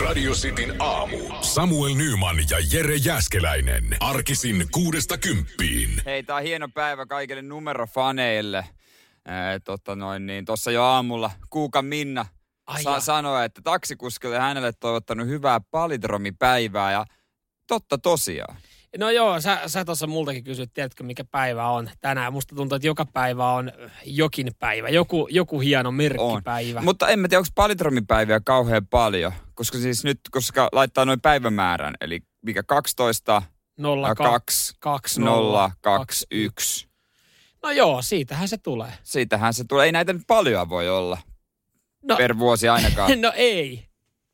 Radio Cityn aamu. Samuel Nyman ja Jere Jäskeläinen. Arkisin kuudesta kymppiin. Hei, tää on hieno päivä kaikille numerofaneille. Ee, tota noin, niin tossa jo aamulla Kuuka Minna Ai sa- jaa. sanoi, että taksikuskille hänelle toivottanut hyvää palidromipäivää ja totta tosiaan. No joo, sä, sä tuossa multakin kysyt, tiedätkö mikä päivä on tänään. Musta tuntuu, että joka päivä on jokin päivä, joku, joku hieno On. merkkipäivä. Mutta en mä tiedä, onko palidromipäiviä kauhean paljon, koska siis nyt, koska laittaa noin päivämäärän, eli mikä 12, 2, 2, 0, 2, 1. No joo, siitähän se tulee. Siitähän se tulee. Ei näitä nyt paljon voi olla No, per vuosi ainakaan. no ei,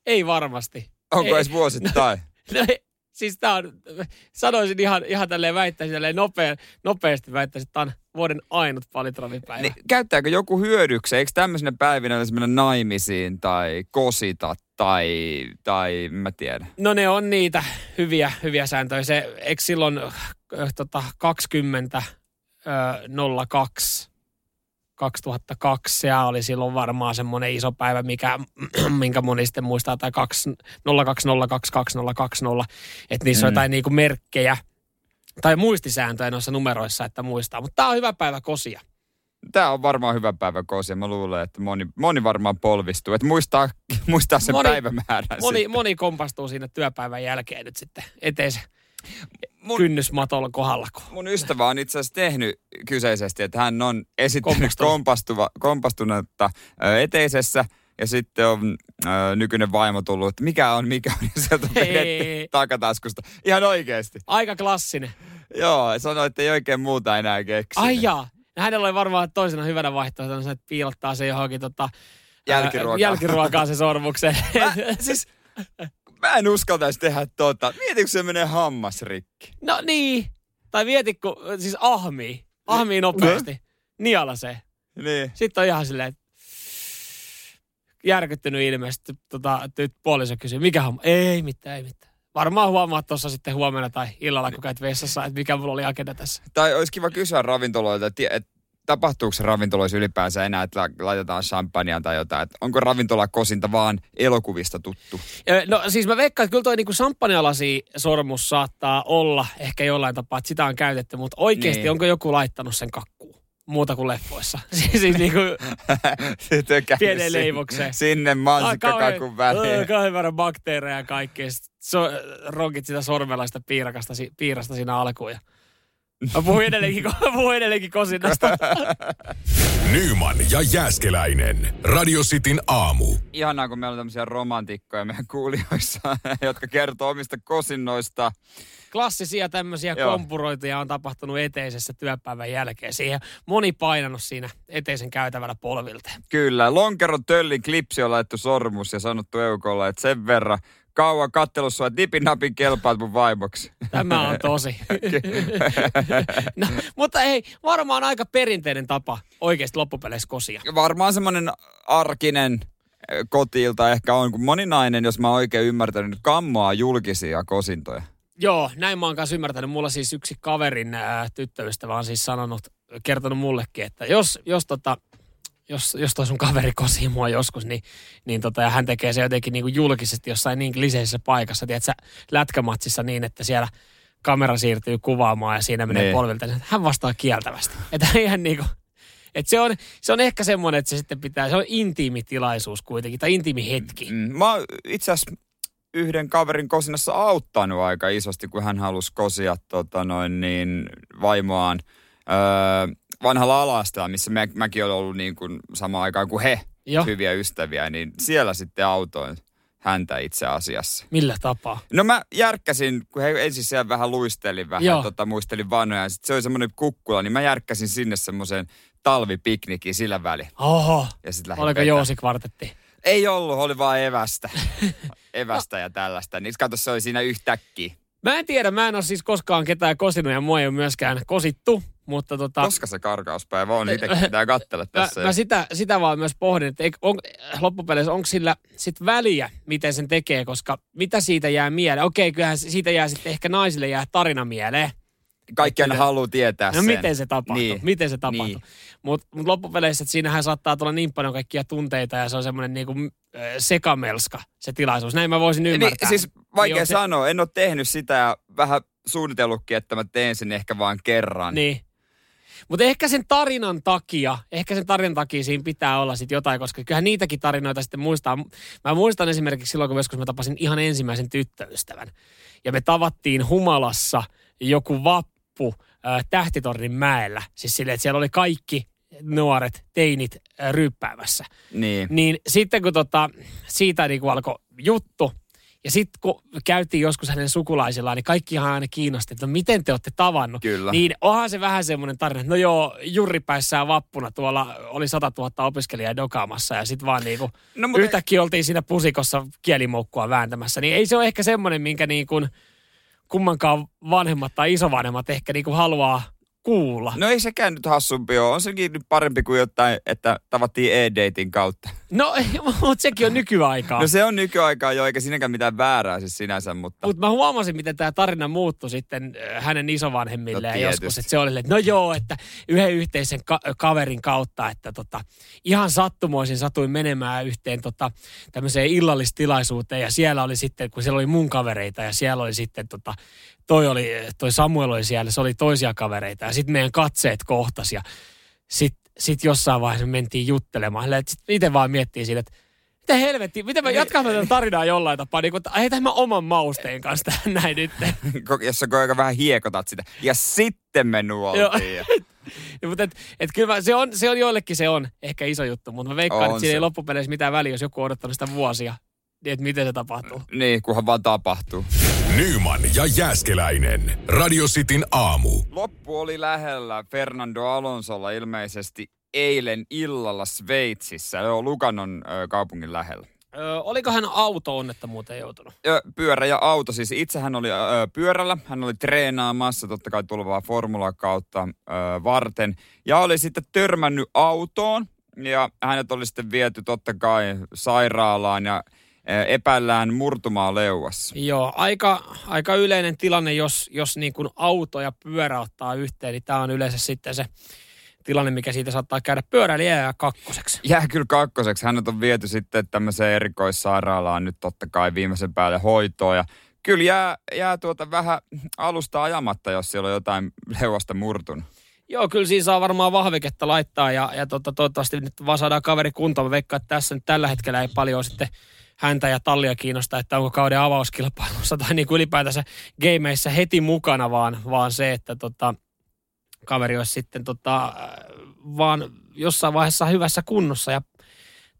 ei varmasti. Onko ei. edes vuosittain? No, ei. Siis tää on, sanoisin ihan, ihan tälleen väittäisin tälleen nopea, nopeasti väittäisin, että tää on vuoden ainut palitromipäivä. Niin, käyttääkö joku hyödyksi? Eikö tämmöisenä päivinä olisi mennä naimisiin tai kosita tai, tai mä tiedä. No ne on niitä hyviä, hyviä sääntöjä. Se, eikö silloin äh, tota, 20 ö, 02 2002, se oli silloin varmaan semmoinen iso päivä, mikä, minkä moni sitten muistaa, tai 02022020, että niissä on Mm. jotain niinku merkkejä tai muistisääntöjä noissa numeroissa, että muistaa. Mutta tämä on hyvä päivä kosia. Tämä on varmaan hyvä päivä kosia. Mä luulen, että moni, moni varmaan polvistuu. Että muistaa, muistaa sen Moni- päivämäärän Moni, sitten. moni kompastuu siinä työpäivän jälkeen nyt sitten eteisen Mun- kynnysmatolla kohdalla. Mun ystävä on itse asiassa tehnyt kyseisesti, että hän on esittänyt kompastuva, kompastunutta eteisessä ja sitten on ö, nykyinen vaimo tullut, että mikä on, mikä on, ja sieltä on takataskusta. Ihan oikeasti. Aika klassinen. Joo, sanoi, että ei oikein muuta enää keksi. Ai jaa. Hänellä oli varmaan toisena hyvänä vaihtoehtona että piilottaa se johonkin tota, Jälkiruokaan. ää, jälkiruokaan se sormukseen. Mä, siis, mä en uskaltaisi tehdä tota. Mieti, kun se menee hammas rikki. no niin. Tai mieti, kun siis ahmii. Ahmii nopeasti. Nialasee. Niin. Sitten on ihan silleen, järkyttynyt ilmeisesti. Tota, nyt puoliso kysyy, mikä homma? Ei mitään, ei mitään. Varmaan huomaat tuossa sitten huomenna tai illalla, kun käyt vessassa, että mikä mulla oli agenda tässä. Tai olisi kiva kysyä ravintoloilta, että et, tapahtuuko se ravintoloissa ylipäänsä enää, että la- laitetaan champagnea tai jotain. Että onko ravintola kosinta vaan elokuvista tuttu? No siis mä veikkaan, että kyllä toi niinku champagnealasi sormus saattaa olla ehkä jollain tapaa, että sitä on käytetty, mutta oikeasti Niin. onko joku laittanut sen kakkuun? Muuta kuin leffoissa. siis siis niinku sinne- leivokseen. Sinne mansikkakakun väliin. Kauhean verran bakteereja ja kaikkea. So, ronkit sitä sormella sitä piirakasta, piirasta siinä alkuun. Ja... Mä puhuin edelleenkin, puhuin edelleenkin kosinasta. Nyman ja Jääskeläinen. Radio Cityn aamu. Ihanaa, kun meillä on tämmöisiä romantikkoja meidän kuulijoissa, jotka kertoo omista kosinnoista. Klassisia tämmöisiä Joo. kompuroituja on tapahtunut eteisessä työpäivän jälkeen. Siihen moni painanut siinä eteisen käytävällä polvilta. Kyllä, lonkeron töllin klipsi on laittu sormus ja sanottu eukolla, että sen verran kauan kattelus sua, että nipin napin kelpaat mun vaimoksi. Tämä on tosi. no, mutta hei, varmaan aika perinteinen tapa oikeasti loppupeleissä kosia. Varmaan semmoinen arkinen ö, kotiilta ehkä on, kun moninainen, jos mä oikein ymmärtänyt, kammoaa julkisia kosintoja. Joo, näin mä oon kanssa ymmärtänyt. Mulla siis yksi kaverin ää, tyttöystävä on siis sanonut, kertonut mullekin, että jos, jos tota, jos, jos toi sun kaveri kosii mua joskus, niin, niin tota, ja hän tekee se jotenkin niin kuin julkisesti jossain niin kliseisessä paikassa, tiedätkö, lätkämatsissa niin, että siellä kamera siirtyy kuvaamaan ja siinä menee Niin. polvilta, niin hän vastaa kieltävästi. Että ihan niin kuin, että se on, se on ehkä semmoinen, että se sitten pitää, se on intiimi tilaisuus kuitenkin, tai intiimi hetki. Mm, Mä oon itse asiassa yhden kaverin kosinassa auttanut aika isosti, kun hän halusi kosia tota noin, niin, vaimoaan öö, vanhalla alasta, missä mä, mäkin olen ollut niin kuin samaan aikaan kuin he, Joo. hyviä ystäviä, niin siellä sitten autoin häntä itse asiassa. Millä tapaa? No mä järkkäsin, kun he ensin siellä vähän luistelin vähän, Joo. tota, muistelin vanhoja, ja sitten se oli semmoinen kukkula, niin mä järkkäsin sinne semmoisen talvipiknikin sillä väliin. Oho, Ja sit oliko vetää. Jousi-kvartetti? Ei ollut, oli vaan evästä. evästä ja tällaista. Niin kato, se oli siinä yhtäkkiä. Mä en tiedä, mä en ole siis koskaan ketään kosinut ja mua ei ole myöskään kosittu, mutta tota, Koska se karkauspäivä on, itse pitää katsella mä, tässä. mä sitä, sitä vaan myös pohdin, että on, loppupeleissä onko sillä sit väliä, miten sen tekee, koska mitä siitä jää mieleen? Okei, kyllähän siitä jää sitten ehkä naisille jää tarina mieleen. Kaikki aina haluaa tietää No sen. miten se tapahtui, Niin. miten se tapahtui. Niin. Mutta mut loppupeleissä, että siinähän saattaa tulla niin paljon kaikkia tunteita ja se on semmoinen niinku, sekamelska se tilaisuus. Näin mä voisin ymmärtää. Niin, siis vaikea Niin se- sanoa, en ole tehnyt sitä ja vähän suunnitellutkin, että mä teen sen ehkä vaan kerran. Niin. Mutta ehkä sen tarinan takia, ehkä sen tarinan takia siinä pitää olla sitten jotain, koska kyllähän niitäkin tarinoita sitten muistaa. Mä muistan esimerkiksi silloin, kun joskus mä tapasin ihan ensimmäisen tyttöystävän. Ja me tavattiin Humalassa joku vappu äh, Tähtitornin mäellä. Siis silleen, että siellä oli kaikki nuoret teinit äh, ryppäämässä. Niin. Niin sitten kun tota, siitä niin alkoi juttu, ja sitten kun käytiin joskus hänen sukulaisillaan, niin kaikki ihan aina kiinnosti, että no miten te olette tavannut. Kyllä. Niin onhan se vähän semmoinen tarina, että no joo, jurripäissään vappuna tuolla oli 100 000 opiskelijaa dokaamassa ja sitten vaan niinku No, mutta- yhtäkkiä oltiin siinä pusikossa kielimoukkua vääntämässä. Niin ei se ole ehkä semmoinen, minkä niin kuin kummankaan vanhemmat tai isovanhemmat ehkä niin kuin haluaa kuulla. No ei sekään nyt hassumpi ole. On sekin nyt parempi kuin jotain, että tavattiin e-dating kautta. No, mutta sekin on nykyaikaa. No se on nykyaikaa jo, eikä siinäkään mitään väärää siis sinänsä, mutta... Mutta mä huomasin, miten tämä tarina muuttui sitten äh, hänen isovanhemmilleen No joskus. Että se oli, että no joo, että yhden yhteisen ka- kaverin kautta, että tota, ihan sattumoisin satuin menemään yhteen tota, tämmöiseen illallistilaisuuteen. Ja siellä oli sitten, kun siellä oli mun kavereita ja siellä oli sitten tota, toi, oli, toi Samuel oli siellä, se oli toisia kavereita. Ja sitten meidän katseet kohtas ja sitten sit jossain vaiheessa me mentiin juttelemaan. Sitten itse vaan miettii siitä, että mitä helvettiä, miten mä jatkan tätä tarinaa jollain tapaa, niin kun, että heitän mä oman mausteen kanssa tähän näin nyt. Jos sä aika vähän hiekotat sitä. Ja sitten me nuoltiin. Mutta et, et kyllä mä, se, on, se on joillekin se on ehkä iso juttu, mutta mä veikkaan, On että siinä se. ei loppupeleissä mitään väliä, jos joku on odottanut sitä vuosia. Niin, että miten se tapahtuu. niin, kunhan vaan tapahtuu. Nyman ja Jääskeläinen. Radio Cityn aamu. Loppu oli lähellä Fernando Alonsolla ilmeisesti eilen illalla Sveitsissä. Joo, Lukanon ö, kaupungin lähellä. Ö, oliko hän auto-onnettomuuteen joutunut? Ö, pyörä ja auto. Siis itse hän oli ö, pyörällä. Hän oli treenaamassa totta kai tulevaa formulakautta ö, varten. Ja oli sitten törmännyt autoon. Ja hänet oli sitten viety totta kai sairaalaan ja epäillään murtumaa leuassa. Joo, aika, aika yleinen tilanne, jos, jos niin kuin auto ja pyörä ottaa yhteen, niin tämä on yleensä sitten se tilanne, mikä siitä saattaa käydä pyöräilijä ja kakkoseksi. Jää kyllä kakkoseksi. Hänet on viety sitten tämmöiseen erikoissairaalaan nyt totta kai viimeisen päälle hoitoon. Ja kyllä jää, jää tuota vähän alusta ajamatta, jos siellä on jotain leuasta murtunut. Joo, kyllä siinä saa varmaan vahviketta laittaa ja, ja tota, toivottavasti nyt vaan saadaan kaveri kuntoon. Mä veikkaan, että tässä nyt tällä hetkellä ei paljon sitten häntä ja tallia kiinnosta, että onko kauden avauskilpailussa tai niin kuin ylipäätänsä gameissa heti mukana, vaan, vaan se, että tota, kaveri olisi sitten tota, äh, vaan jossain vaiheessa hyvässä kunnossa ja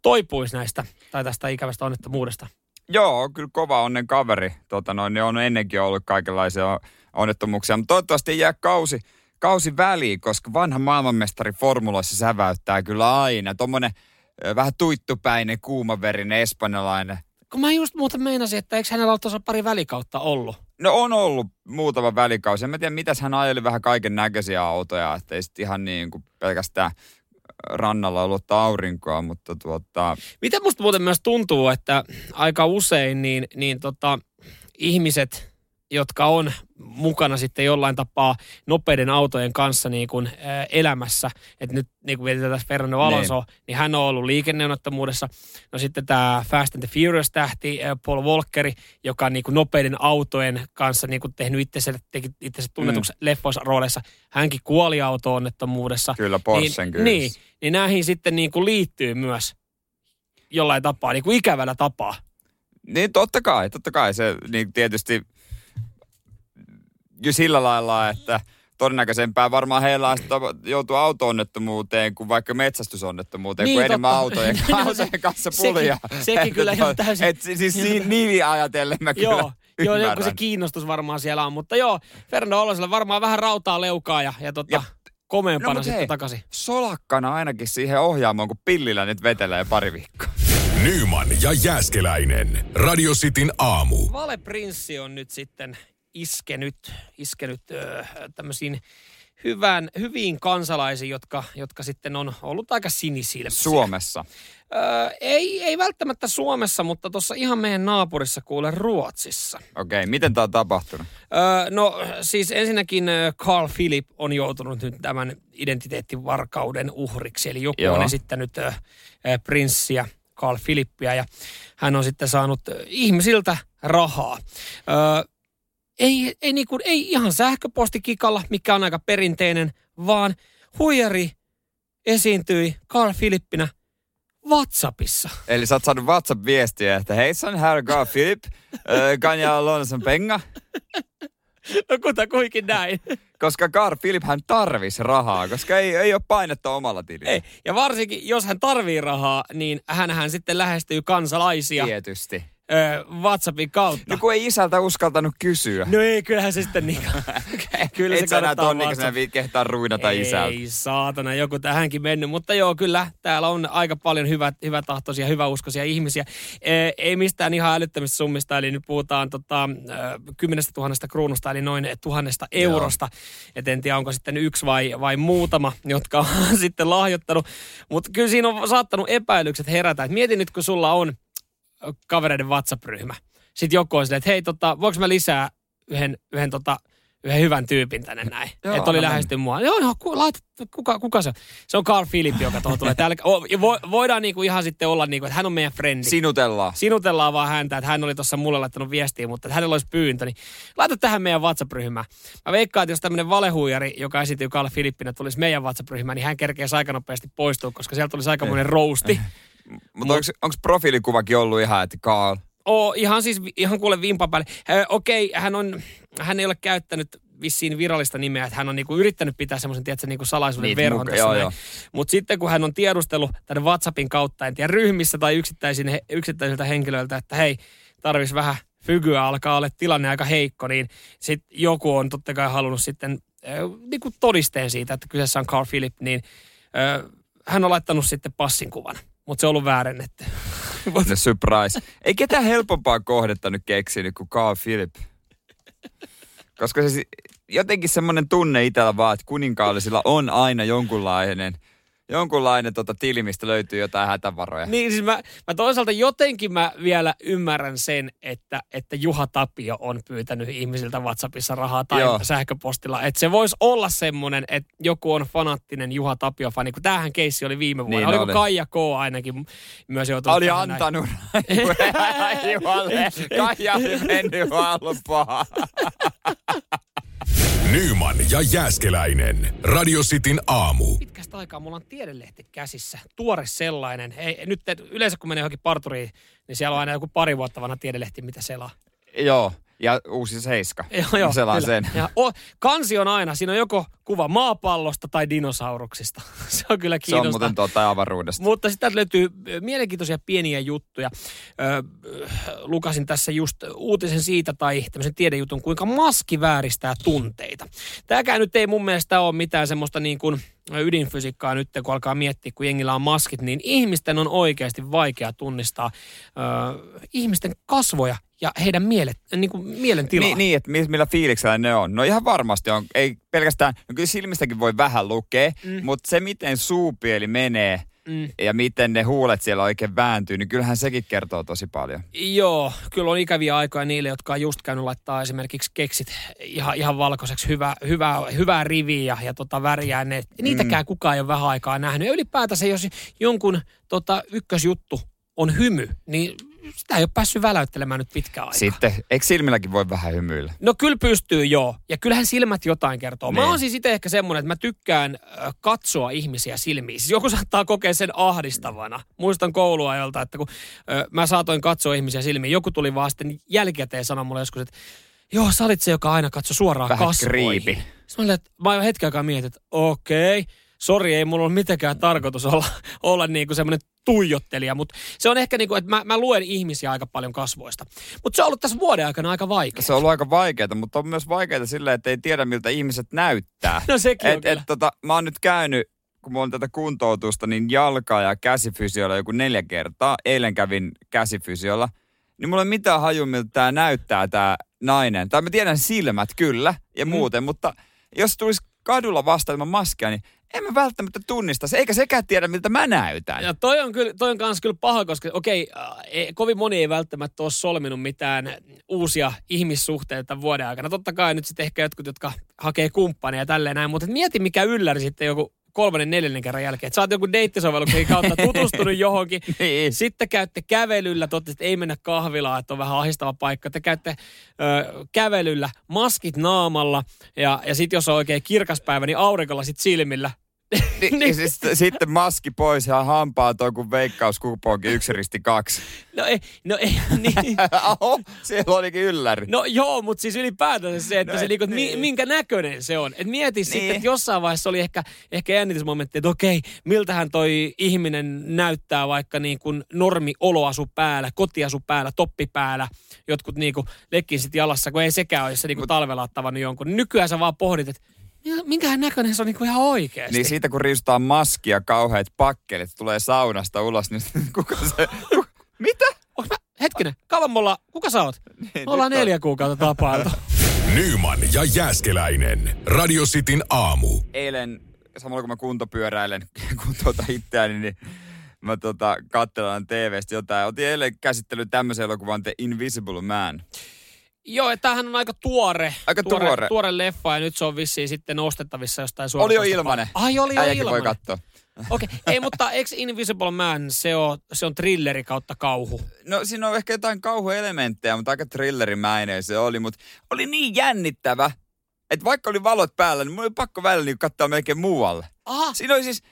toipuisi näistä tai tästä ikävästä onnettomuudesta. Joo, kyllä kova onnen kaveri. Tota noin, ne on ennenkin ollut kaikenlaisia onnettomuuksia, mutta toivottavasti ei jää kausi, kausi väliin, koska vanha maailmanmestari formuloissa säväyttää kyllä aina. Tuommoinen vähän tuittupäinen, kuumaverinen espanjalainen. Kun mä just muuten meinasin, että eikö hänellä ole tuossa pari välikautta ollut? No on ollut muutama välikausi. En mä tiedä, mitäs hän ajeli vähän kaiken näköisiä autoja, että ei sitten ihan niin kuin pelkästään rannalla ollut aurinkoa, mutta tuota, Miten musta muuten myös tuntuu, että aika usein niin, niin tota, ihmiset, jotka on mukana sitten jollain tapaa nopeiden autojen kanssa niin kuin, ää, elämässä, että nyt niin kuin mietitään tässä Fernando Alonso, niin. niin hän on ollut liikenneonnettomuudessa. No sitten tämä Fast and the Furious-tähti ää, Paul Walkeri, joka on niin kuin nopeiden autojen kanssa niin kuin tehnyt itsensä, teki itsensä tunnetuksi mm. leffoissa rooleissa. Hänkin kuoli auto-onnettomuudessa. kyllä Porschen niin, kyllä. Niin, niin näihin sitten niin kuin liittyy myös jollain tapaa, niin kuin ikävällä tapaa. Niin totta kai, totta kai se niin tietysti jo sillä lailla, että todennäköisempää varmaan heillä on joutuu auto-onnettomuuteen kuin vaikka metsästysonnettomuuteen, Niin, niin, kuin enemmän totta. autojen, No, se- autojen kanssa sekin- pulia. sekin kyllä ihan täysin- Et, siis niin, niin ajatellen mä kyllä Joo, joo ymmärrän. joku se kiinnostus varmaan siellä on. Mutta joo, Fernando Alonsella varmaan vähän rautaa leukaa ja, ja, tota, Ja- komeampana No, sitten hei. takaisin. Solakkana ainakin siihen ohjaamoon, kun pillillä nyt vetelee pari viikkoa. Nyman ja Jääskeläinen. Radio Cityn aamu. Valeprinssi on nyt sitten iskenyt, iskenyt tämmöisiin hyvän, hyviin kansalaisiin, jotka, jotka sitten on ollut aika sinisilmäisiä. Suomessa. Öö, ei, ei välttämättä Suomessa, mutta tuossa ihan meidän naapurissa kuule Ruotsissa. Okei, okay, miten tämä on tapahtunut? Öö, no siis ensinnäkin Carl Philip on joutunut nyt tämän identiteettivarkauden uhriksi. Eli joku Joo. on esittänyt ö, prinssiä Carl Philippiä ja hän on sitten saanut ihmisiltä rahaa. Öö, ei, ei, niinku, ei ihan sähköpostikikalla, mikä on aika perinteinen, vaan huijari esiintyi Carl Philippinä WhatsAppissa. Eli sä oot saanut WhatsApp-viestiä, että hejsan, här Carl Philip, kan jag låna sen penga? No kuta kuikin näin. Koska Carl Philip hän tarvisi rahaa, koska ei, ei ole painetta omalla tilillä. Ei, ja varsinkin jos hän tarvii rahaa, niin hän sitten lähestyy kansalaisia. Tietysti WhatsAppin kautta. No kun ei isältä uskaltanut kysyä. No ei, kyllähän se sitten niin Kyllä Et se sä kannattaa onni, sinä kehtaa ruinata ei, isältä. Ei saatana, joku tähänkin mennyt. Mutta joo, kyllä täällä on aika paljon hyvät, hyvätahtoisia, hyväuskoisia ihmisiä. E, ei mistään ihan älyttömistä summista, eli nyt puhutaan tota, kymmenestä tuhannesta kruunusta, eli noin tuhannesta eurosta. Et en tiedä, onko sitten yksi vai, vai muutama, jotka on sitten lahjoittanut. Mutta kyllä siinä on saattanut epäilykset herätä. Et mieti nyt, kun sulla on kavereiden WhatsApp-ryhmä. Sitten joku on silleen, että hei, tota, voinko mä lisää yhden, yhden, tota, yhden hyvän tyypin tänne näin. että oli lähesty mua. Joo, joo, ku, laita, kuka, kuka se on? Se on Carl Philip, joka tuohon tulee. Täällä, vo, voidaan niinku ihan sitten olla, niinku, että hän on meidän frendi. Sinutellaan. Sinutellaan vaan häntä, että hän oli tuossa mulle laittanut viestiä, mutta että hänellä olisi pyyntö, niin laita tähän meidän WhatsApp-ryhmään. Mä veikkaan, että jos tämmöinen valehuijari, joka esiintyy Carl Philippinä, tulisi meidän WhatsApp-ryhmään, niin hän kerkee aika nopeasti poistua, koska sieltä tulisi aikamoinen rousti. Mutta Mut, onko profiilikuvakin ollut ihan, että Carl? Oo, ihan siis, ihan kuule vimpan päälle. Okei, okay, hän, on, hän ei ole käyttänyt vissiin virallista nimeä, että hän on niinku yrittänyt pitää semmoisen tiedätkö, niinku salaisuuden niin, verhon muka, tässä Mutta sitten kun hän on tiedustellut tänne WhatsAppin kautta, en tiedä ryhmissä tai yksittäisin, yksittäisiltä henkilöiltä, että hei, tarvitsisi vähän fygyä, alkaa olla tilanne aika heikko, niin sitten joku on totta kai halunnut sitten äh, niinku todisteen siitä, että kyseessä on Carl Philip, niin äh, hän on laittanut sitten passin kuvan mutta se on ollut väärennetty. The surprise. Ei ketään helpompaa kohdetta nyt keksinyt kuin Carl Philip. Koska se jotenkin semmoinen tunne itsellä vaan, että kuninkaallisilla on aina jonkunlainen – jonkunlainen tota, tili, mistä löytyy jotain hätävaroja. Niin siis mä, mä toisaalta jotenkin mä vielä ymmärrän sen, että, että Juha Tapio on pyytänyt ihmisiltä WhatsAppissa rahaa tai Joo. sähköpostilla. Että se voisi olla semmoinen, että joku on fanattinen Juha Tapio-fani, kun tämähän keissi oli viime vuonna. Niin Oliko oli. Kaija K. ainakin myös joutunut Oli antanut Juhalle. Kaija oli mennyt halpaa. Nyman ja Jääskeläinen. Radio Cityn aamu. Pitkästä aikaa mulla on tiedelehti käsissä. Tuore sellainen. Ei, nyt yleensä kun menee johonkin parturiin, niin siellä on aina joku pari vuotta vanha tiedelehti, mitä selaa. Joo, ja uusi seiska. Joo, joo. Sen. Ja, o, kansi on aina, siinä on joko kuva maapallosta tai dinosauruksista. se on kyllä kiinnostavaa. Se on muuten tuota avaruudesta. Mutta sitten löytyy mielenkiintoisia pieniä juttuja. Ö, lukasin tässä just uutisen siitä tai tämmöisen tiedejutun, kuinka maski vääristää tunteita. Tämäkään nyt ei mun mielestä ole mitään semmoista niin kuin ydinfysiikkaa nyt, kun alkaa miettiä, kun jengillä on maskit, niin ihmisten on oikeasti vaikea tunnistaa ö, ihmisten kasvoja ja heidän mielet, niin kuin mielentilaa. Niin, niin, että millä fiiliksellä ne on. No ihan varmasti on. Ei pelkästään, no kyllä silmistäkin voi vähän lukea, mm. mutta se miten suupieli menee mm. ja miten ne huulet siellä oikein vääntyy, niin kyllähän sekin kertoo tosi paljon. Joo, kyllä on ikäviä aikoja niille, jotka on just käynyt laittaa esimerkiksi keksit ihan, ihan valkoiseksi, hyvä, hyvä, hyvää riviä ja, ja tota väriä. Ne, niitäkään mm. kukaan ei ole vähän aikaa nähnyt. Ja ylipäätänsä, jos jonkun tota, ykkösjuttu on hymy, niin sitä ei ole päässyt väläyttelemään nyt pitkään aikaa. Sitten, eikö silmilläkin voi vähän hymyillä? No kyllä pystyy joo. Ja kyllähän silmät jotain kertoo. Niin. Mä oon siis itse ehkä semmoinen, että mä tykkään katsoa ihmisiä silmiin. Siis joku saattaa kokea sen ahdistavana. Muistan kouluajolta, että kun mä saatoin katsoa ihmisiä silmiin, joku tuli vaan sitten jälkikäteen sanoa mulle joskus, että joo, sä olit se, joka aina katsoi suoraan Vähän kasvoihin. Kriipi. Sitten mä, olin, että mä hetken aikaa mietin, että okei, okay, sori, ei mulla ole mitenkään tarkoitus olla, olla niin kuin semmoinen tuijottelija, mutta se on ehkä niin kuin, että mä, mä luen ihmisiä aika paljon kasvoista. Mutta se on ollut tässä vuoden aikana aika vaikeaa. Se on ollut aika vaikeaa, mutta on myös vaikeaa silleen, että ei tiedä miltä ihmiset näyttää. No sekin et, et, tota, Mä oon nyt käynyt kun mulla on tätä kuntoutusta, niin jalka- ja käsifysiolla joku neljä kertaa. Eilen kävin käsifysiolla. Niin mulla ei mitään haju, miltä tämä näyttää tämä nainen. Tai mä tiedän silmät kyllä ja mm. muuten, mutta jos tulisi kadulla vasta ilman maskia, niin en mä välttämättä tunnista se, eikä sekään tiedä, miltä mä näytän. Ja toi on, kyllä, toi on kans kyllä paha, koska okei, äh, ei, kovin moni ei välttämättä ole solminut mitään uusia ihmissuhteita vuoden aikana. Totta kai nyt sitten ehkä jotkut, jotka hakee kumppania ja tälleen näin, mutta et mieti mikä ylläri sitten joku kolmannen, neljännen kerran jälkeen. Että sä oot joku deittisovelluksen kautta tutustunut johonkin. Niin. Sitten käytte kävelyllä, totta, että ei mennä kahvilaan, että on vähän ahistava paikka. Te käytte ö, kävelyllä, maskit naamalla ja, ja sitten jos on oikein kirkas päivä, niin aurinkolla sit silmillä. Niin, niin. Siis, sitten maski pois ja hampaa toi kun veikkauskuponki yksi risti kaksi. No ei, no ei, niin. Oho, siellä olikin ylläri. No joo, mutta siis ylipäätänsä se, että No se niinku, niin. minkä näköinen se on. Et mieti niin. sitten, että jossain vaiheessa oli ehkä, ehkä jännitysmomentti, että okei, miltähän toi ihminen näyttää vaikka niin kuin normi oloasu päällä, kotiasu päällä, toppi päällä, jotkut niinku lekkin sit jalassa, kun ei sekään ole, jos sä niinku talvella oot tavannut jonkun. Nykyään sä vaan pohdit, että minkähän näköinen se on niinku ihan oikeasti. Niin siitä kun riisutaan maskia kauheat pakkelit, tulee saunasta ulos, niin kuka se... Mitä? Mä, hetkinen, kauan me ollaan, kuka sä oot? Me ollaan nyt on- neljä kuukautta tapailtu. Nyman ja Jääskeläinen. Radio Cityn aamu. Eilen, samalla kun mä kuntopyöräilen kuntouta itseäni, niin mä tota, katsellaan TVstä jotain. Otin eilen käsittelyyn tämmöisen elokuvan The Invisible Man. Joo, että tämähän on aika tuore, Aika tuore, tuore. tuore leffa ja nyt se on vissiin sitten ostettavissa jostain Oli jo ilmanen. Ai oli jo Äijäkin voi ilmanen. katsoa. Okei, ei mutta eikö Invisible Man, se on, se on thrilleri kautta kauhu? No siinä on ehkä jotain kauhuelementtejä, mutta aika thrillerimäinen se oli. Mutta oli niin jännittävä, että vaikka oli valot päällä, niin mulla oli pakko välillä niin katsoa melkein muualle. Aha, Siinä oli siis,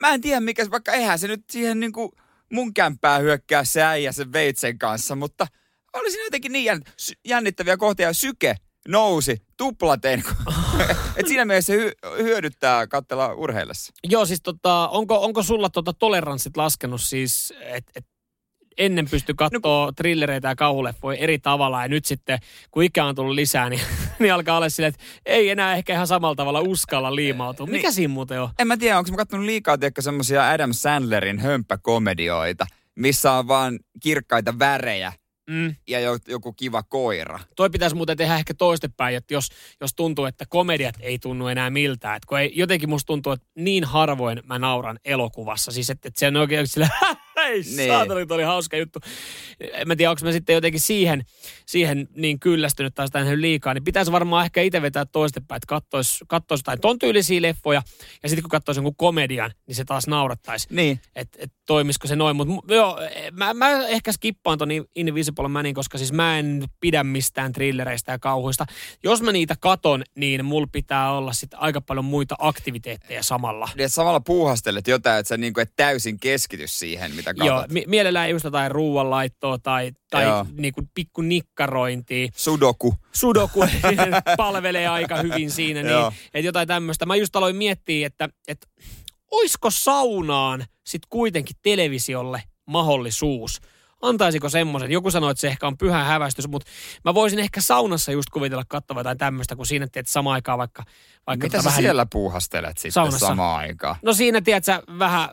mä en tiedä mikä, vaikka eihän se nyt siihen niinku mun kämppää hyökkää se äijä sen veitsen kanssa, mutta oli siinä jotenkin niin jännittäviä kohtia ja syke nousi tuplaten. Et siinä mielessä se hy- hyödyttää katsella urheillessa. joo siis tota, onko, onko sulla tota toleranssit laskenut siis, että et ennen pysty katsoa no, trillereitä ja kauhuleffoja eri tavalla ja nyt sitten kun ikä on tullut lisää, niin, niin alkaa olla silleen, että ei enää ehkä ihan samalla tavalla uskalla liimautua. Mikä Niin. siinä muuten on? En mä tiedä, onko mä katsonut liikaa tiedätkö, semmosia Adam Sandlerin hömppäkomedioita, missä on vaan kirkkaita värejä Mm. ja jo- joku kiva koira. Toi pitäisi muuten tehdä ehkä toistepäin, että jos, jos tuntuu, että komediat ei tunnu enää miltään. Että kun ei, jotenkin musta tuntuu, että niin harvoin mä nauran elokuvassa. Siis että, että se on oikein sillä, ei Niin. saatana, oli hauska juttu. En mä tiedä, onko mä sitten jotenkin siihen, siihen niin kyllästynyt tai sitä liikaa, niin pitäisi varmaan ehkä itse vetää toistepäin, että kattois, kattois jotain ton tyylisiä leffoja, ja sitten kun katsoisi jonkun komedian, niin se taas naurattaisi Niin. että et toimisiko se noin. Mutta joo, mä, mä ehkä skippaan ton Invisible Manin, koska siis mä en pidä mistään thrillereistä ja kauhuista. Jos mä niitä katon, niin mulla pitää olla sitten aika paljon muita aktiviteetteja samalla. Niin, samalla puuhastelet jotain, että sä niinku et täysin keskity siihen, mitä katsot. Joo, mi- mielellään just jotain ruoanlaittoa tai, tai Joo. niinku pikku nikkarointia. Sudoku. Sudoku palvelee aika hyvin siinä, niin, Joo. että jotain tämmöistä. Mä just aloin miettiä, että, että oisko saunaan sitten kuitenkin televisiolle mahdollisuus? Antaisiko semmoisen? Joku sanoi, että se ehkä on pyhä hävästys, mutta mä voisin ehkä saunassa just kuvitella kattava jotain tämmöistä, kun siinä teet samaan aikaan vaikka... vaikka Mitä tota sä siellä puuhastelet sitten Saunassa. samaan aikaan? No siinä, tiedät sä, vähän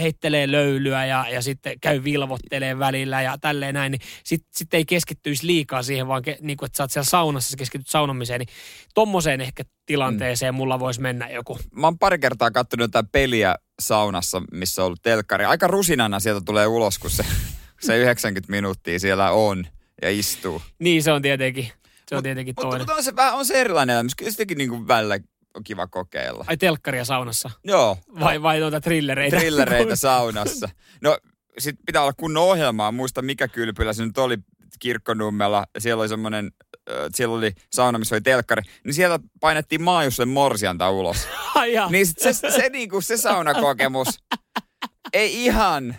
heittelee löylyä ja, ja sitten käy vilvottelee välillä ja tälleen näin, niin sitten sit ei keskittyisi liikaa siihen, vaan ke, niin kuin, että sä oot siellä saunassa, sä keskityt saunamiseen, niin tommoseen ehkä tilanteeseen mm. mulla voisi mennä joku. Mä oon pari kertaa katsonut jotain peliä saunassa, missä on ollut telkkari. Aika rusinana sieltä tulee ulos, kun se, se 90 minuuttia siellä on ja istuu. Niin se on tietenkin, se on Mut- tietenkin Mutta toinen. mut on, se, vähän- on se erilainen elämys. Kyllä sitäkin niinku välillä on kiva kokeilla. Ai telkkaria saunassa? Joo, Vai, vai noita trillereitä? trillereitä saunassa. No sit pitää olla kunnon ohjelmaa. Muista mikä kylpylä se nyt oli kirkkonummella. Siellä oli semmoinen, siellä oli sauna, missä oli telkkari. Niin sieltä painettiin maajussen morsianta ulos. Ai. Niin sit se, se, se, niinku, se saunakokemus ei ihan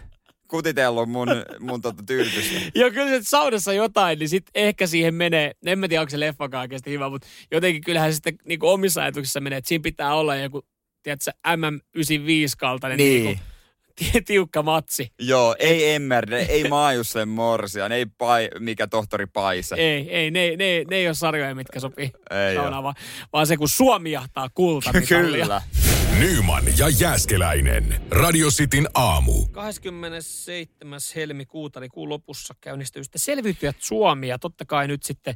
kutitellut mun, mun tota tyydytystä. Joo, kyllä se että saunassa jotain, niin sitten ehkä siihen menee, en mä tiedä, onko se leffakaan oikeasti hyvä, mutta jotenkin kyllähän se sitten niin omissa ajatuksissa menee, että siinä pitää olla joku, tiedätkö, MM95-kaltainen Niin. niin. Niin tiukka matsi. Joo, ei Emmerde, ei Maajussen morsian, ei pai, mikä tohtori Paise. Ei, ei, ne, ne, ne ei ole sarjoja, mitkä sopii Ei saunaan, vaan, vaan se kun Suomi jahtaa kultamitalia. Kyllä. Nyman ja Jääskeläinen. Radio Cityn aamu. 27. helmikuuta, eli kuun lopussa käynnistyy sitten Selviytyjät Suomi, ja totta kai nyt sitten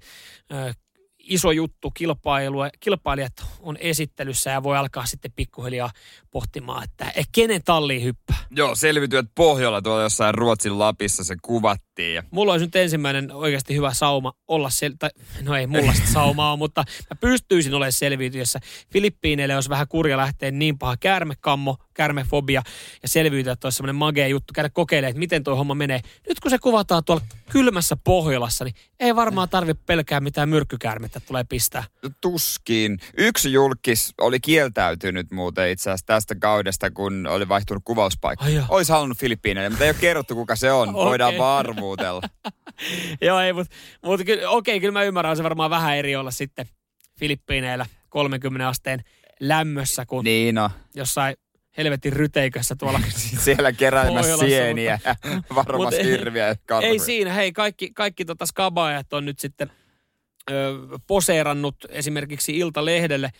äh, iso juttu, kilpailu, kilpailijat on esittelyssä ja voi alkaa sitten pikkuhiljaa pohtimaan, että kenen talliin hyppää. Joo, selvityöt Pohjola tuolla jossain Ruotsin Lapissa se kuvattiin. Ja... Mulla olisi nyt ensimmäinen oikeasti hyvä sauma olla, sel- tai, no ei mulla sitä saumaa mutta mä pystyisin olemaan selviytyessä. Filippiineille olisi vähän kurja lähteä niin paha käärmekammo, kärmefobia ja selviytyä, että olisi semmoinen magea juttu, käydä kokeilemaan, että miten tuo homma menee. Nyt kun se kuvataan tuolla kylmässä Pohjolassa, niin ei varmaan tarvitse pelkää mitään myrkkykäärmettä tulee pistää. Tuskin. Yksi julkis oli kieltäytynyt muuten itse asiassa tästä kaudesta, kun oli vaihtunut kuvauspaikka. Olisi halunnut Filippiineille, mutta ei ole kerrottu kuka se on. Okei. Voidaan vaan arvuutella. Joo, ei, mutta, mutta kyllä, okei, kyllä mä ymmärrän, se varmaan vähän eri olla sitten Filippiineillä 30 asteen lämmössä kuin niin no. jossain helvetin ryteikössä tuolla. Siellä Pohjolassa, sieniä ja varmasti Mut ei- hirviä ja karhuja. ei siinä, hei, kaikki, kaikki tota skabaajat on nyt sitten ö, poseerannut esimerkiksi Iltalehdelle.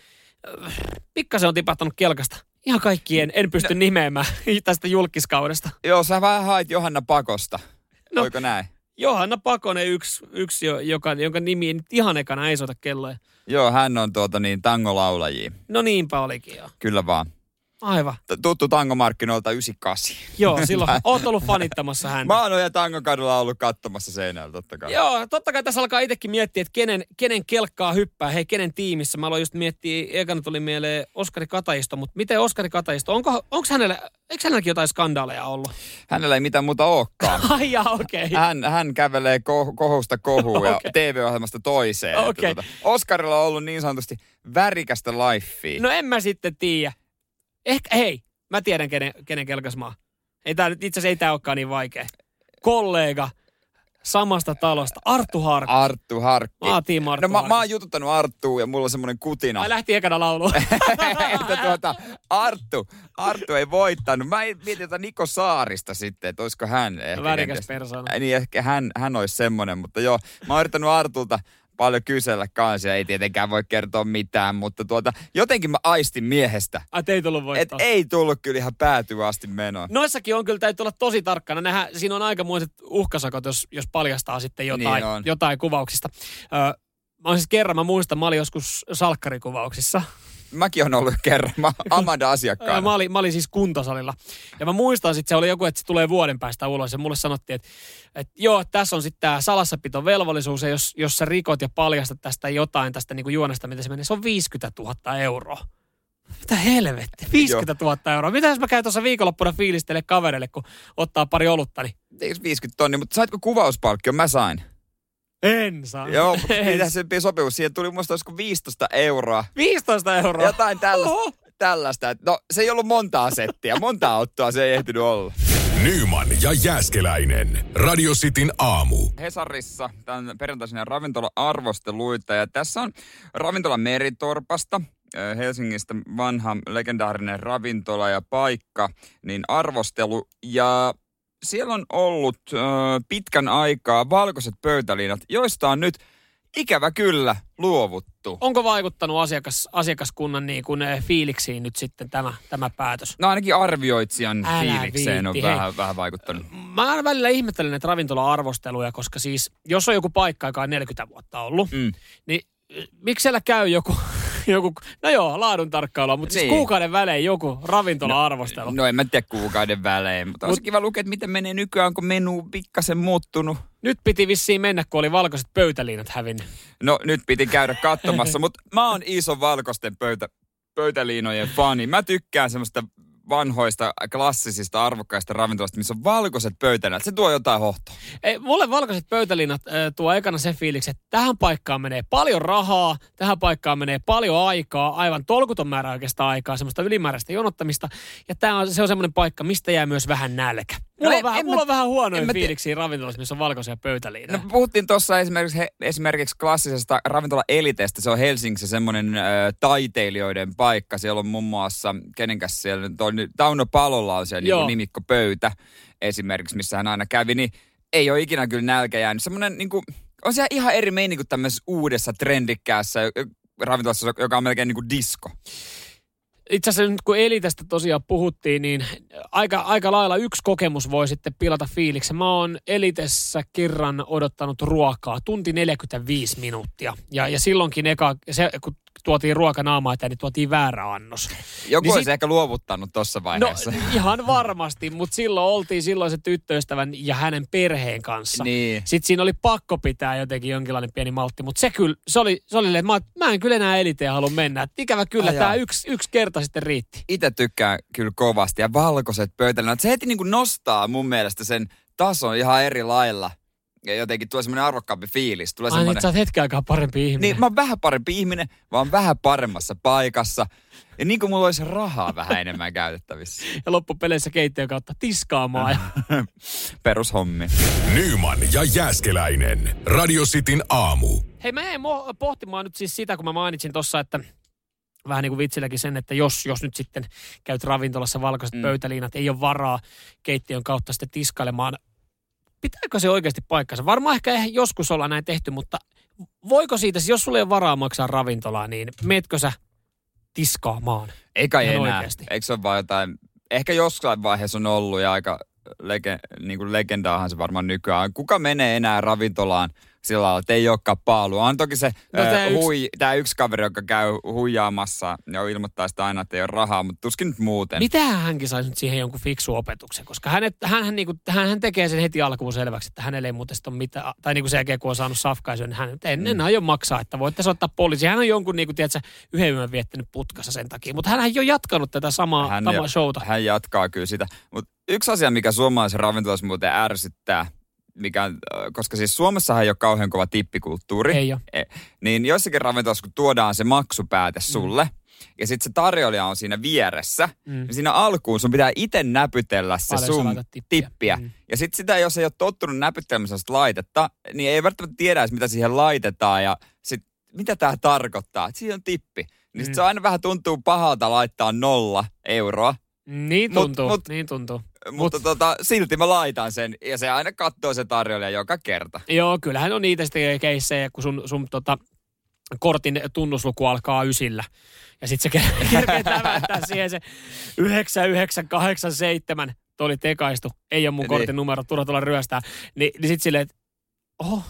Pikkasen on tipahtanut kelkasta. Ihan kaikkien en pysty nimeämään tästä julkiskaudesta. Joo, sä vähän hait Johanna Pakosta. No. Oiko näin? Johanna Pakonen yksi, yksi jo- joka, jonka nimi nyt ihan ekana ei soita kelloja. Joo, hän on tuota niin tangolaulaji. No niinpä olikin joo. Kyllä vaan. Aivan. Tuttu tangomarkkinoilta 98. Joo, silloin oot ollut fanittamassa häntä. Mä oon ja tangokadulla ollut katsomassa seinällä totta kai. Joo, totta kai tässä alkaa itsekin miettiä, että kenen, kenen kelkkaa hyppää, hei kenen tiimissä. Mä aloin just miettiä, ekana tuli mieleen Oskari Katajisto, mutta miten Oskari Katajisto, onko, onko hänellä, eikö hänelläkin jotain skandaaleja ollut? Hänellä ei mitään muuta olekaan. Ai jaa, okei. Okay. Hän, hän kävelee ko- kohusta kohuun ja Okei. TV-ohjelmasta toiseen. Että Okei. Tuota, Oskarilla on ollut niin sanotusti värikästä lifea. No en mä sitten tiedä. Ehkä, hei, mä tiedän kenen, kenen kelkas mä oon. Ei tää itse asiassa ei tää olekaan niin vaikea. Kollega samasta talosta, Arttu Harkki. Arttu Harkki. Mä Arttu No mä, Harkki. mä oon jututtanut Arttua ja mulla on semmoinen kutina. Ai lähti ekana laulu. että tuota, Arttu, Arttu ei voittanut. Mä mietin että Niko Saarista sitten, että olisiko hän ehkä. Värikäs persoona. Niin ehkä hän, hän olisi semmoinen, mutta joo, mä oon yrittänyt Artulta paljon kysellä kanssa ja ei tietenkään voi kertoa mitään, mutta tuota, jotenkin mä aistin miehestä, Ai, ei tullut voittaa. ei tullut kyllä ihan päätyä asti menoon. Noissakin on kyllä täytyy olla tosi tarkkana. Nähdään, siinä on aikamoiset uhkasakot, jos, jos paljastaa sitten jotain, Niin on. jotain kuvauksista. Öö, mä oon siis kerran, mä muistan, mä olin joskus salkkarikuvauksissa. Mäkin on ollut kerran, mä Amanda asiakkaana. Mä olin, mä olin siis kuntosalilla. Ja mä muistan sitten, se oli joku, että se tulee vuoden päästä ulos. Ja mulle sanottiin, että, että joo, tässä on sitten tämä salassapitovelvollisuus. Ja jos, jos sä rikot ja paljastat tästä jotain, tästä niinku juonesta, miten se menee, se on 50 000 euroa. Mitä helvetti? 50 000 euroa. Mitä jos mä käyn tuossa viikonloppuna fiilistele kavereille, kun ottaa pari olutta, niin Eikö 50 tonni, mutta saitko kuvauspalkkion? Mä sain. En saa. Joo, mutta En. mitä se sopimus? Siihen tuli musta olisiko 15 euroa. 15 euroa. Jotain tällaista. Oho. tällaista. No se ei ollut montaa settiä, montaa ottoa se ei ehtinyt olla. Nyman ja Jääskeläinen. Radio Cityn aamu. Hesarissa tämän perjantaisena ravintola-arvosteluita ja tässä on ravintola Meritorpasta. Helsingistä vanha legendaarinen ravintola ja paikka, niin arvostelu. Ja siellä on ollut ö, pitkän aikaa valkoiset pöytäliinat, joista on nyt ikävä kyllä luovuttu. Onko vaikuttanut asiakas, asiakaskunnan niin kuin, fiiliksiin nyt sitten tämä, tämä päätös? No ainakin arvioitsijan Älä fiilikseen on viitti, hei. vähän, vähän vaikuttanut. Mä aina välillä ihmettelen näitä ravintola-arvosteluja, koska siis jos on joku paikka, joka on 40 vuotta ollut, Mm. niin miksi siellä käy joku, joku no joo, laadun tarkkailua, mutta siis Niin. kuukauden välein joku ravintola-arvostelu. No en mä tiedä kuukauden välein, mutta on Mut- se kiva lukea, että miten menee nykyään, onko menu pikkasen muuttunut. Nyt piti vissiin mennä, kun oli valkoiset pöytäliinat hävinnyt. No nyt piti käydä katsomassa, mutta mä oon iso valkoisten pöytä, pöytäliinojen fani. Mä tykkään semmoista vanhoista, klassisista, arvokkaista ravintolasta, missä on valkoiset pöytäliinat. Se tuo jotain hohtoa. Ei, mulle valkoiset pöytäliinat äh, tuo ekana sen fiiliksen, että tähän paikkaan menee paljon rahaa, tähän paikkaan menee paljon aikaa, aivan tolkuton määrä oikeastaan aikaa, semmoista ylimääräistä jonottamista. Ja tää on, se on semmoinen paikka, mistä jää myös vähän nälkä. Mulla, No on, vähän, en mulla on vähän huonoja fiiliksiä ravintolassa, missä on valkoisia pöytäliinoja. No puhuttiin tuossa esimerkiksi, he, esimerkiksi klassisesta ravintola Elitestä. Se on Helsingissä semmoinen ö, taiteilijoiden paikka. Siellä on muun muassa, kenenkäs siellä nyt on, nyt- Tauno Palolla on siellä niin nimikko pöytä esimerkiksi, missä hän aina kävi, niin ei ole ikinä kyllä nälkä jäänyt. Semmoinen niin kuin, on siellä ihan eri meininki kuin tämmöisessä uudessa trendikkäässä ravintolassa, joka on melkein niin kuin disko. Itse asiassa nyt kun Elitestä tosiaan puhuttiin, niin aika, aika lailla yksi kokemus voi sitten pilata fiiliksen. Mä oon Elitessä kerran odottanut ruokaa, tunti 45 minuuttia. Ja, ja silloinkin eka, se, kun tuotiin ruokanaamaa eteen, niin tuotiin väärä annos. Joku Niin olisi sit- ehkä luovuttanut tuossa No vaiheessa. ihan varmasti, mutta silloin oltiin silloin se tyttöystävän ja hänen perheen kanssa. Niin. Sitten siinä oli pakko pitää jotenkin jonkinlainen pieni maltti, mutta se kyllä, se oli, se oli mä, mä en kyllä enää eliteen halua mennä. Et ikävä kyllä, tämä yksi, yksi kerta sitten riitti. Itse tykkään kyllä kovasti ja valkoiset pöytälänät. Se heti niin kuin nostaa mun mielestä sen tason ihan eri lailla. Ja jotenkin tulee semmoinen arvokkaampi fiilis. Tulee Ai niin, semmoinen... että sä oot hetken aikaa parempi ihminen. Niin, mä oon vähän parempi ihminen, oon vähän paremmassa paikassa. Ja niin kuin mulla olisi rahaa vähän enemmän käytettävissä. Ja loppupeleissä keittiön kautta tiskaamaan. Ja Perushommi. Nyman ja Jääskeläinen. Radio Cityn aamu. Hei, mä jäin mo- pohtimaan nyt siis sitä, kun mä mainitsin tuossa, että vähän niin kuin vitsilläkin sen, että jos, jos nyt sitten käyt ravintolassa valkoiset mm. pöytäliinat, ei ole varaa keittiön kautta sitten tiskailemaan. Pitääkö se oikeasti paikkansa? Varmaan ehkä eh- joskus ollaan näin tehty, mutta voiko siitä, siis jos sulla ei ole varaa maksaa ravintolaa, niin meetkö sä tiskaamaan? Eikä enää. oikeasti. Eikö se ole vaan jotain, ehkä jossain vaiheessa on ollut ja aika lege, niin kuin legendaahan se varmaan nykyään. Kuka menee enää ravintolaan sillä lailla, että ei olekaan paalua? On toki se No tää, yksi- hui, tää yksi kaveri, joka käy huijaamassa ja ilmoittaa sitä aina, että ei ole rahaa, mutta tuskin nyt muuten. Mitähän hänkin saisi nyt siihen jonkun fiksu opetuksen, koska hänet, hän, hän, niinku, hän, hän tekee sen heti alkuun selväksi, että hänelle ei muuten ole mitään, tai niin kuin sen jälkeen kun on saanut safkaisuja, niin hän nyt en, en aio maksaa, että voitte soittaa poliisi. Hän on jonkun, niin kuin, tiedätkö, yhden yön viettänyt putkassa sen takia, mutta hän ei ole jatkanut tätä samaa, hän, samaa ja- showta. hän jatkaa kyllä sitä. Mutta yksi asia, mikä suomalaisen ravintolassa muuten ärsyttää, mikä, äh, koska siis Suomessahan ei ole kauhean kova tippikulttuuri. Ei ole. E, niin joissakin ravintolassa, kun tuodaan se maksupääte sulle, ja sitten se tarjoilija on siinä vieressä, Mm. niin siinä alkuun sun pitää itse näpytellä se Paljon sun tippiä. tippiä. Mm. Ja sitten sitä, jos ei ole tottunut näpyttelemään sellaista laitetta, niin ei välttämättä tiedä edes, mitä siihen laitetaan ja sit, mitä tämä tarkoittaa. Että siinä on tippi. Niin sit Mm. se aina vähän tuntuu pahalta laittaa nolla euroa, Niin Mut- tuntuu, mut- niin tuntuu. Mutta tota, silti mä laitan sen ja se aina katsoo se tarjoilija joka kerta. Joo, kyllähän on niitä sitten keissejä, kun sun, sun tota, kortin tunnusluku alkaa ysillä. Ja sitten se ker- kerkeet läväyttää siihen se 9987. Tuo oli tekaistu. Ei ole mun Niin. kortin numero, turha tulla ryöstää. Ni, niin sitten silleen, että oho,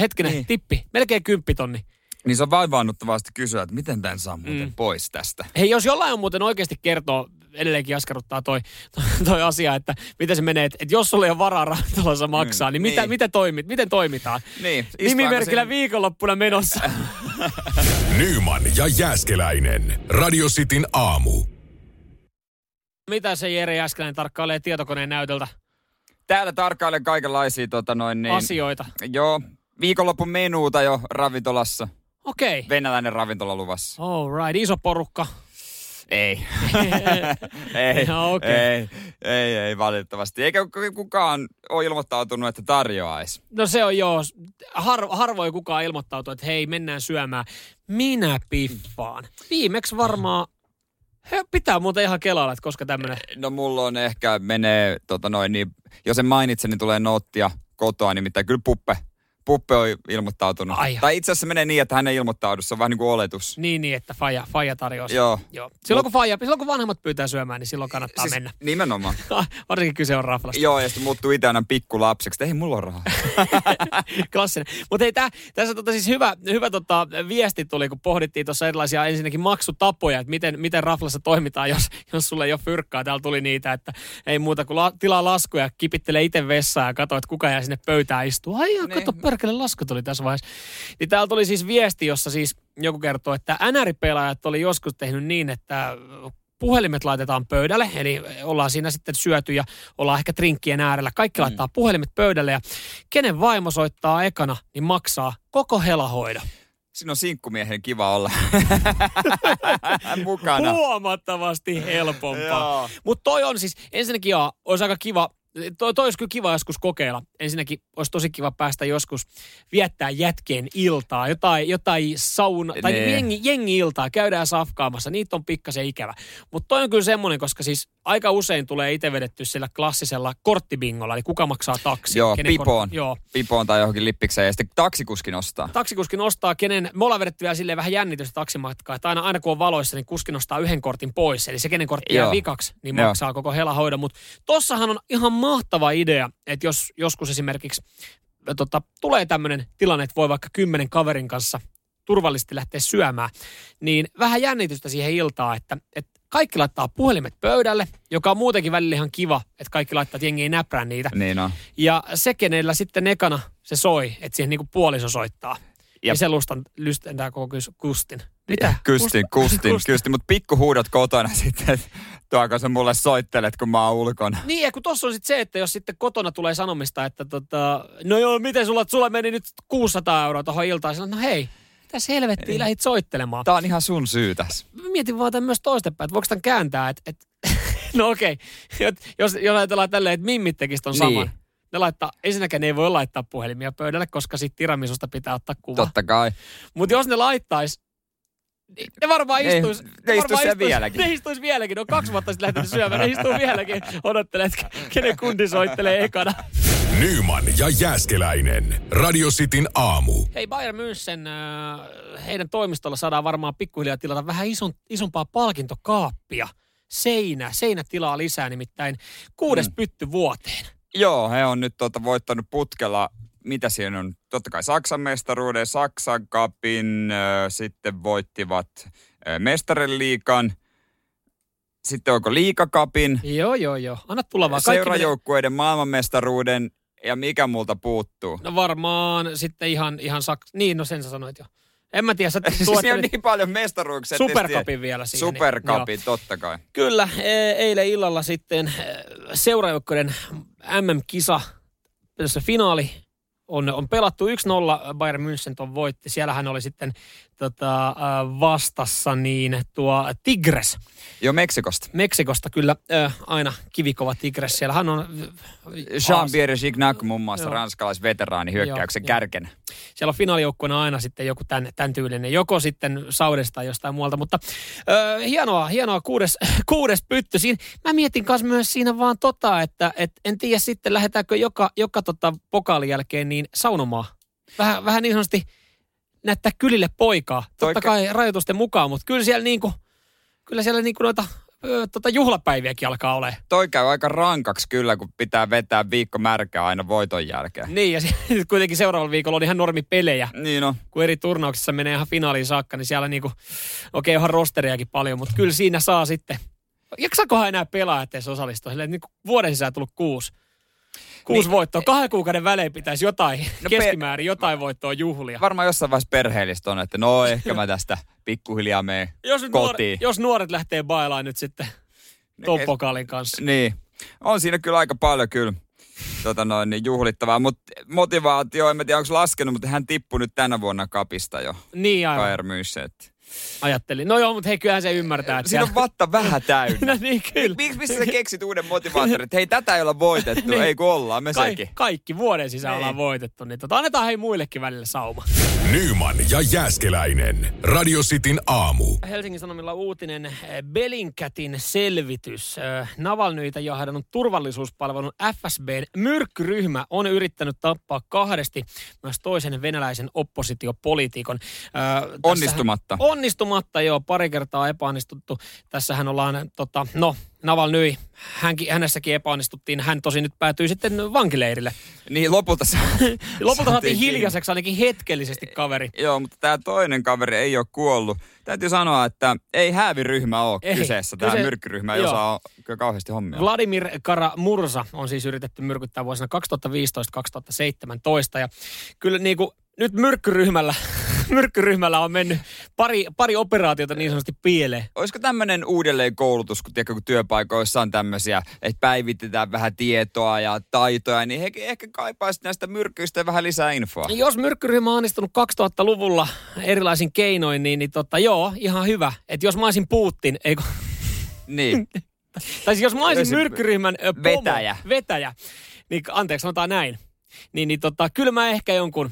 hetkinen, Niin. tippi, melkein kymppitonni. Niin se on vaivaannuttavasti kysyä, että miten tämän saa muuten Mm. pois tästä. Hei, jos jollain on muuten oikeasti kertoa, edelleenkin askarruttaa toi, toi, toi asia, että miten se menee, että, että jos sulla ei ole varaa ravintolassa maksaa, Mm, niin, mitä, niin. miten, toimit, miten toimitaan? Niin, Nimimerkillä siinä- viikonloppuna menossa. Nyman ja Jääskeläinen. Radio Cityn aamu. Mitä se Jere Jäskeläinen tarkkailee tietokoneen näytöltä Täällä tarkkailen kaikenlaisia tota noin niin, asioita? Joo, viikonlopun menuuta jo ravintolassa. Okei. Okay. Venäläinen ravintola luvassa. All right, iso porukka. Ei. ei, Ihan okei. ei, ei, ei valitettavasti. Eikä ku- kukaan ole ilmoittautunut, että tarjoaisi. No se on joo, har, harvoin kukaan ilmoittautuu, että hei, mennään syömään. Minä piffaan. Viimeksi varmaan, he, pitää muuten ihan kelailla, että koska tämmönen, No mulla on ehkä menee, tota noin, niin, jos en mainitse, niin tulee noottia kotoa, nimittäin kyllä Puppe. Puppe on ilmoittautunut. Ai. Tai itse asiassa menee niin, että hän ei ilmoittaudu, se on vähän niin kuin oletus. niin niin, että faija, faija tarjoaa. Joo. Joo. Silloin, kun faija, silloin kun vanhemmat pyytää syömään, niin silloin kannattaa siis, mennä. Nimenomaan. Varsinkin kyse on raflasta. Joo, ja sitten muuttuu itse aina pikkulapseksi, ei mulla ole rahaa. Klassinen. Mutta hei, tää, tässä tota siis hyvä, hyvä tota, viesti tuli, kun pohdittiin tuossa erilaisia ensinnäkin maksutapoja, että miten, miten raflassa toimitaan, jos, jos sulle ei ole fyrkkaa. Täällä tuli niitä, että ei muuta kuin la, tilaa laskuja, kipittelee itse vessaan ja katsoo, että kuka jää sinne pöytään istuu. Ai Niin. kato, perkele lasku tuli tässä vaiheessa. Niin täällä tuli siis viesti, jossa siis joku kertoo, että NR-pelaajat oli joskus tehnyt niin, että puhelimet laitetaan pöydälle, eli ollaan siinä sitten syöty ja ollaan ehkä trinkkien äärellä. Kaikki laittaa puhelimet pöydälle ja kenen vaimo soittaa ekana, niin maksaa koko helahoidon. Siinä on sinkkumiehen kiva olla mukana. Huomattavasti helpompaa. Mutta toi on siis, ensinnäkin joo, olisi aika kiva, toi, toi olisi kyllä kiva joskus kokeilla. Ensinnäkin olisi tosi kiva päästä joskus viettää jätkien iltaa, jotain, jotain sauna, tai Nee. jengi, jengi-iltaa, käydään safkaamassa, niitä on pikkasen ikävä. Mutta toi on kyllä semmoinen, koska siis aika usein tulee itse vedetty sillä klassisella korttibingolla, eli kuka maksaa taksi. Joo, kenen pipoon. Kort, joo. Pipoon tai johonkin lippikseen ja sitten taksikuskin ostaa. Taksikuskin nostaa, kenen, me ollaan vedetty vielä silleen vähän jännitystä taksimatkaa, että aina, aina kun on valoissa, niin kuski nostaa yhden kortin pois. Eli se, kenen kortti jää Joo. vikaksi, niin Joo. maksaa koko hela hoidon. Mutta tossahan on ihan mahtava idea, että jos joskus esimerkiksi tota, tulee tämmöinen tilanne, että voi vaikka kymmenen kaverin kanssa turvallisesti lähteä syömään, niin vähän jännitystä siihen iltaan, että, että kaikki laittaa puhelimet pöydälle, joka on muutenkin välillä ihan kiva, että kaikki laittaa, että jengi ei näprää niitä. Niin on. Ja se, kenellä sitten ekana se soi, että siihen niinku puoliso soittaa. Ja niin se lustan, lystentää koko kustin. Mitä? Kusta- kustin, Kustin. kystin, mutta pikkuhuudot kotona sitten, että tuoko sä mulle soittelet, kun mä oon ulkona. Niin, ja kun tossa on sitten se, että jos sitten kotona tulee sanomista, että tota, no joo, miten sulla, sulla meni nyt 600 euroa tuohon iltaan, Sillä, no hei, mitä helvettiä lähit soittelemaan. Tää on ihan sun syy tässä. Mä mietin vaan tämän myös toistepäin, että voiko tämän kääntää, että, että no okei, jos, jos ajatellaan tälleen, että mimmit tekis ton Niin. saman. Ne laittaa, ensinnäkään ne ei voi laittaa puhelimia pöydälle, koska siitä tiramisusta pitää ottaa kuva. Totta kai. Mutta jos ne laittaisi, niin ne varmaan Ne- istuis. ne varmaan istuis siellä vieläkin. Ne istuis vieläkin. Ne on kaksi vuotta sitten lähtenyt syömään. Ne istuu vieläkin. Odottelee, että kenen kundi soittelee ekana. Nyman ja Jääskeläinen. Radio Cityn aamu. Hei Bayern München, äh, heidän toimistolla saadaan varmaan pikkuhiljaa tilata vähän ison, isompaa palkintokaappia. Seinä, seinätilaa lisää nimittäin kuudes Mm. pytty vuoteen. Joo, he on nyt tota voittanut putkella, mitä siinä on, totta kai Saksan mestaruuden, Saksan kapin, äh, sitten voittivat äh, mestarien liikan, sitten onko liikakapin, Joo, joo, joo. Anna tulla vaan. Seurajoukkueiden maailmanmestaruuden ja mikä multa puuttuu. No varmaan sitten ihan, ihan saks... Niin, no sen sä sanoit jo. En mä tiedä, sä Siis tuot siinä on niin paljon mestaruuksia. Supercupin vielä siihen. niin- joo. Supercupin, totta kai. Kyllä, e- eilen illalla sitten e, seurajoukkojen MM-kisa, se finaali on, on pelattu 1-0, Bayern München ton voitti. Siellähän oli sitten tota, ä, vastassa niin tuo Tigres Jo Meksikosta. Meksikosta kyllä ä, aina kivikova Tigres. Siellähän on... Jean-Pierre Gignac muun muassa Joo. ranskalaisveteraani hyökkäyksen Joo, joo. kärkenä. siellä on finaalijoukkueena aina sitten joku tämän, tämän tyylinen, joko sitten Saudesta tai jostain muualta, mutta ö, hienoa, hienoa kuudes, kuudes pytty. Siinä, mä mietin kanssa myös siinä vaan tota, että et, en tiedä sitten lähdetäänkö joka, joka tota pokaalin jälkeen niin saunomaan. Vähän, vähän niin sanotusti näyttää kylille poikaa. Totta kai rajoitusten mukaan, mutta kyllä siellä niinku, kyllä siellä niinku noita tota juhlapäiviäkin alkaa olemaan. Toi käy aika rankaksi kyllä, kun pitää vetää viikko märkää aina voiton jälkeen. Niin, ja sitten kuitenkin seuraavalla viikolla on ihan normi pelejä. Niin on. kun eri turnauksissa menee ihan finaaliin saakka, niin siellä niinku, okei, okay, onhan rosteriakin paljon, mutta kyllä siinä saa sitten, jaksakohan enää pelaa, ettei se osallistua. Silleen, niin vuoden sisään tullut kuusi. Kuusi Niin, voittoa. Kahden kuukauden välein pitäisi jotain, No keskimäärin jotain voittoa juhlia. Varmaan jossain vaiheessa perheellistä on, että no ehkä mä tästä pikkuhiljaa menen Jos, kotiin. nuoret, jos nuoret lähtee bailaan nyt sitten kes- pokaalin kanssa. Niin. On siinä kyllä aika paljon kyllä tota noin, niin juhlittavaa, mutta motivaatio, en mä tiedä onko laskenut, mutta hän tippui nyt tänä vuonna kapista jo. Niin aivan, Bayern München. Ajattelin. No joo, mutta hei, kyllähän se ymmärtää. Että Siinä on vatta vähän täynnä. no niin, kyllä. Miksi missä sä keksit uuden motivaattorin, että hei tätä ei olla voitettu, Niin. ei kun ollaan me Ka- sekin. kaikki vuoden sisään Niin. ollaan voitettu. Niin tota, annetaan hei muillekin välillä sauma. Nyman ja Jääskeläinen. Radio Cityn aamu. Helsingin Sanomilla uutinen Belinkätin selvitys. Navalnyitä jahdannut turvallisuuspalvelun FSBn myrkkyryhmä on yrittänyt tappaa kahdesti myös toisen venäläisen oppositiopoliitikon. Eh, tässähän- Onnistumatta. Joo. Pari kertaa epäonnistuttu. Tässähän ollaan, tota, no, Navalny, hänkin, hänessäkin epäonnistuttiin. Hän tosi nyt päätyi sitten vankileirille. Niin lopulta se... Lopulta saatiin hiljaiseksi ainakin hetkellisesti kaveri. Joo, mutta tämä toinen kaveri ei ole kuollut. Täytyy sanoa, että ei hääviryhmä ole Ei. kyseessä. Tämä Kyse- myrkkyryhmä ei joo. osaa kyllä kauheasti hommia. Vladimir Karamursa on siis yritetty myrkyttää vuosina 2015-2017 ja kyllä niin kuin, nyt myrkkyryhmällä, myrkkyryhmällä on mennyt pari, pari operaatiota niin sanotusti pieleen. Olisiko tämmöinen uudelleen koulutus, kun, tiedätkö, kun työpaikoissa on tämmöisiä, että päivitetään vähän tietoa ja taitoja, niin he ehkä kaipaisivat näistä myrkkyistä vähän lisää infoa. Jos myrkkyryhmä on onnistunut 2000-luvulla erilaisin keinoin, niin, niin tota, joo, ihan hyvä. Että jos mä olisin Putin, ei kun- Niin. tai siis jos mä olisin Olisin myrkkyryhmän ö, pomo, vetäjä. vetäjä, niin anteeksi sanotaan näin, niin, niin tota, kyllä mä ehkä jonkun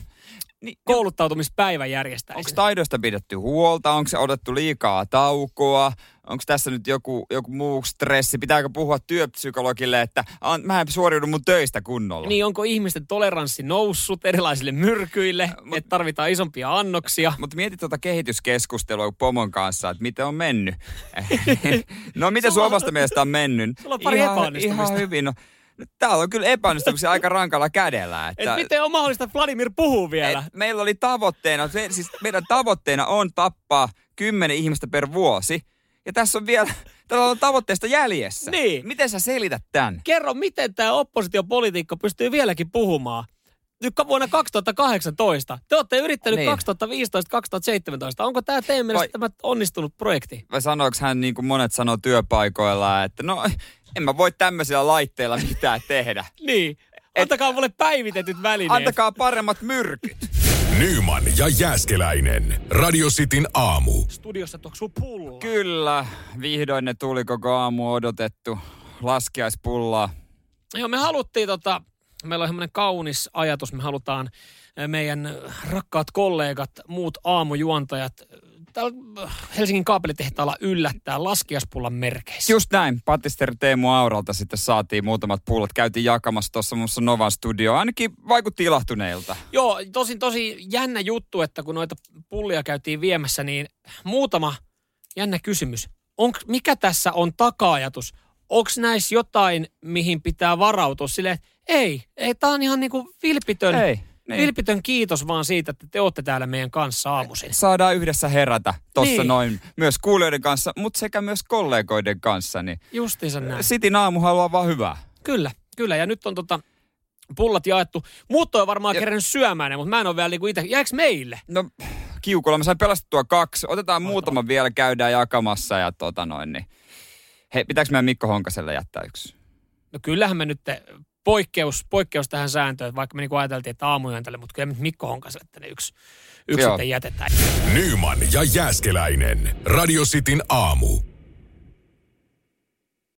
Niin, kouluttautumispäivä järjestäisi. Onko taidoista pidetty huolta? Onko se otettu liikaa taukoa? Onko tässä nyt joku, joku muu stressi? Pitääkö puhua työpsykologille, että an, mä en suoriudu mun töistä kunnolla? Niin, onko ihmisten toleranssi noussut erilaisille myrkyille, Mut, että tarvitaan isompia annoksia? Mutta mieti tuota kehityskeskustelua pomon kanssa, että miten on mennyt. no miten suomasta mielestä on mennyt? Sulla on pari ihan, ihan hyvin. No, Täällä on kyllä epäonnistumisia aika rankalla kädellä. Että, et miten on mahdollista, että Vladimir puhuu vielä? Et meillä oli tavoitteena, se, siis meidän tavoitteena on tappaa kymmenen ihmistä per vuosi. Ja tässä on vielä, tällä on tavoitteesta jäljessä. Niin. Miten sä selität tämän? Kerro, miten tämä oppositiopolitiikko pystyy vieläkin puhumaan? Nyt vuonna 2018. Te olette yrittänyt niin. 2015-2017. Onko tämä teidän mielestä Vai, tämä onnistunut projekti? Vai sanoiko hän niin kuin monet sanoo työpaikoilla, että no en mä voi tämmöisillä laitteilla mitään tehdä. niin. Antakaa Et, mulle päivitetyt välineet. Antakaa paremmat myrkyt. Nyman ja Jääskeläinen. Radio Cityn aamu. Studiossa tuoksuu pullo. Kyllä. Vihdoin ne tuli koko aamu odotettu. Laskiaispullaa. Joo, me haluttiin tota, meillä on semmoinen kaunis ajatus. Me halutaan eh, meidän rakkaat kollegat, muut aamujuontajat täällä Helsingin kaapelitehtaalla yllättää laskiaspullan merkeissä. Just näin. Patisteri Teemu Auralta sitten saatiin muutamat pullot. Käytiin jakamassa tuossa muussa Novan studio. Ainakin vaikutti ilahtuneilta. Joo, tosin tosi jännä juttu, että kun noita pullia käytiin viemässä, niin muutama jännä kysymys. Onk, mikä tässä on taka-ajatus? Onko näissä jotain, mihin pitää varautua? Silleen, ei, ei, tämä on ihan niinku vilpitön. Ei niin. Vilpitön kiitos vaan siitä, että te olette täällä meidän kanssa aamuisin. Saadaan yhdessä herätä tuossa niin. noin myös kuulijoiden kanssa, mutta sekä myös kollegoiden kanssa. Niin Justiinsa näin. Sitin aamu haluaa vaan hyvää. Kyllä, kyllä. Ja nyt on tota, pullat jaettu. Muut on varmaan ja... kerännyt syömään ne, mutta mä en ole vielä niinku itse. Jääkö meille? No kiukulla mä sain pelastettua kaksi. Otetaan Oita. muutama vielä, käydään jakamassa ja tota noin. Niin. Hei, pitääkö meidän Mikko Honkaselle jättää yksi? No kyllähän me nyt poikkeus, poikkeus tähän sääntöön, vaikka me niin ajateltiin, että aamujen mutta kyllä Mikko Honkaselle tänne yksi, yksi sitten jätetään. Nyman ja Jääskeläinen. Radio Cityn aamu.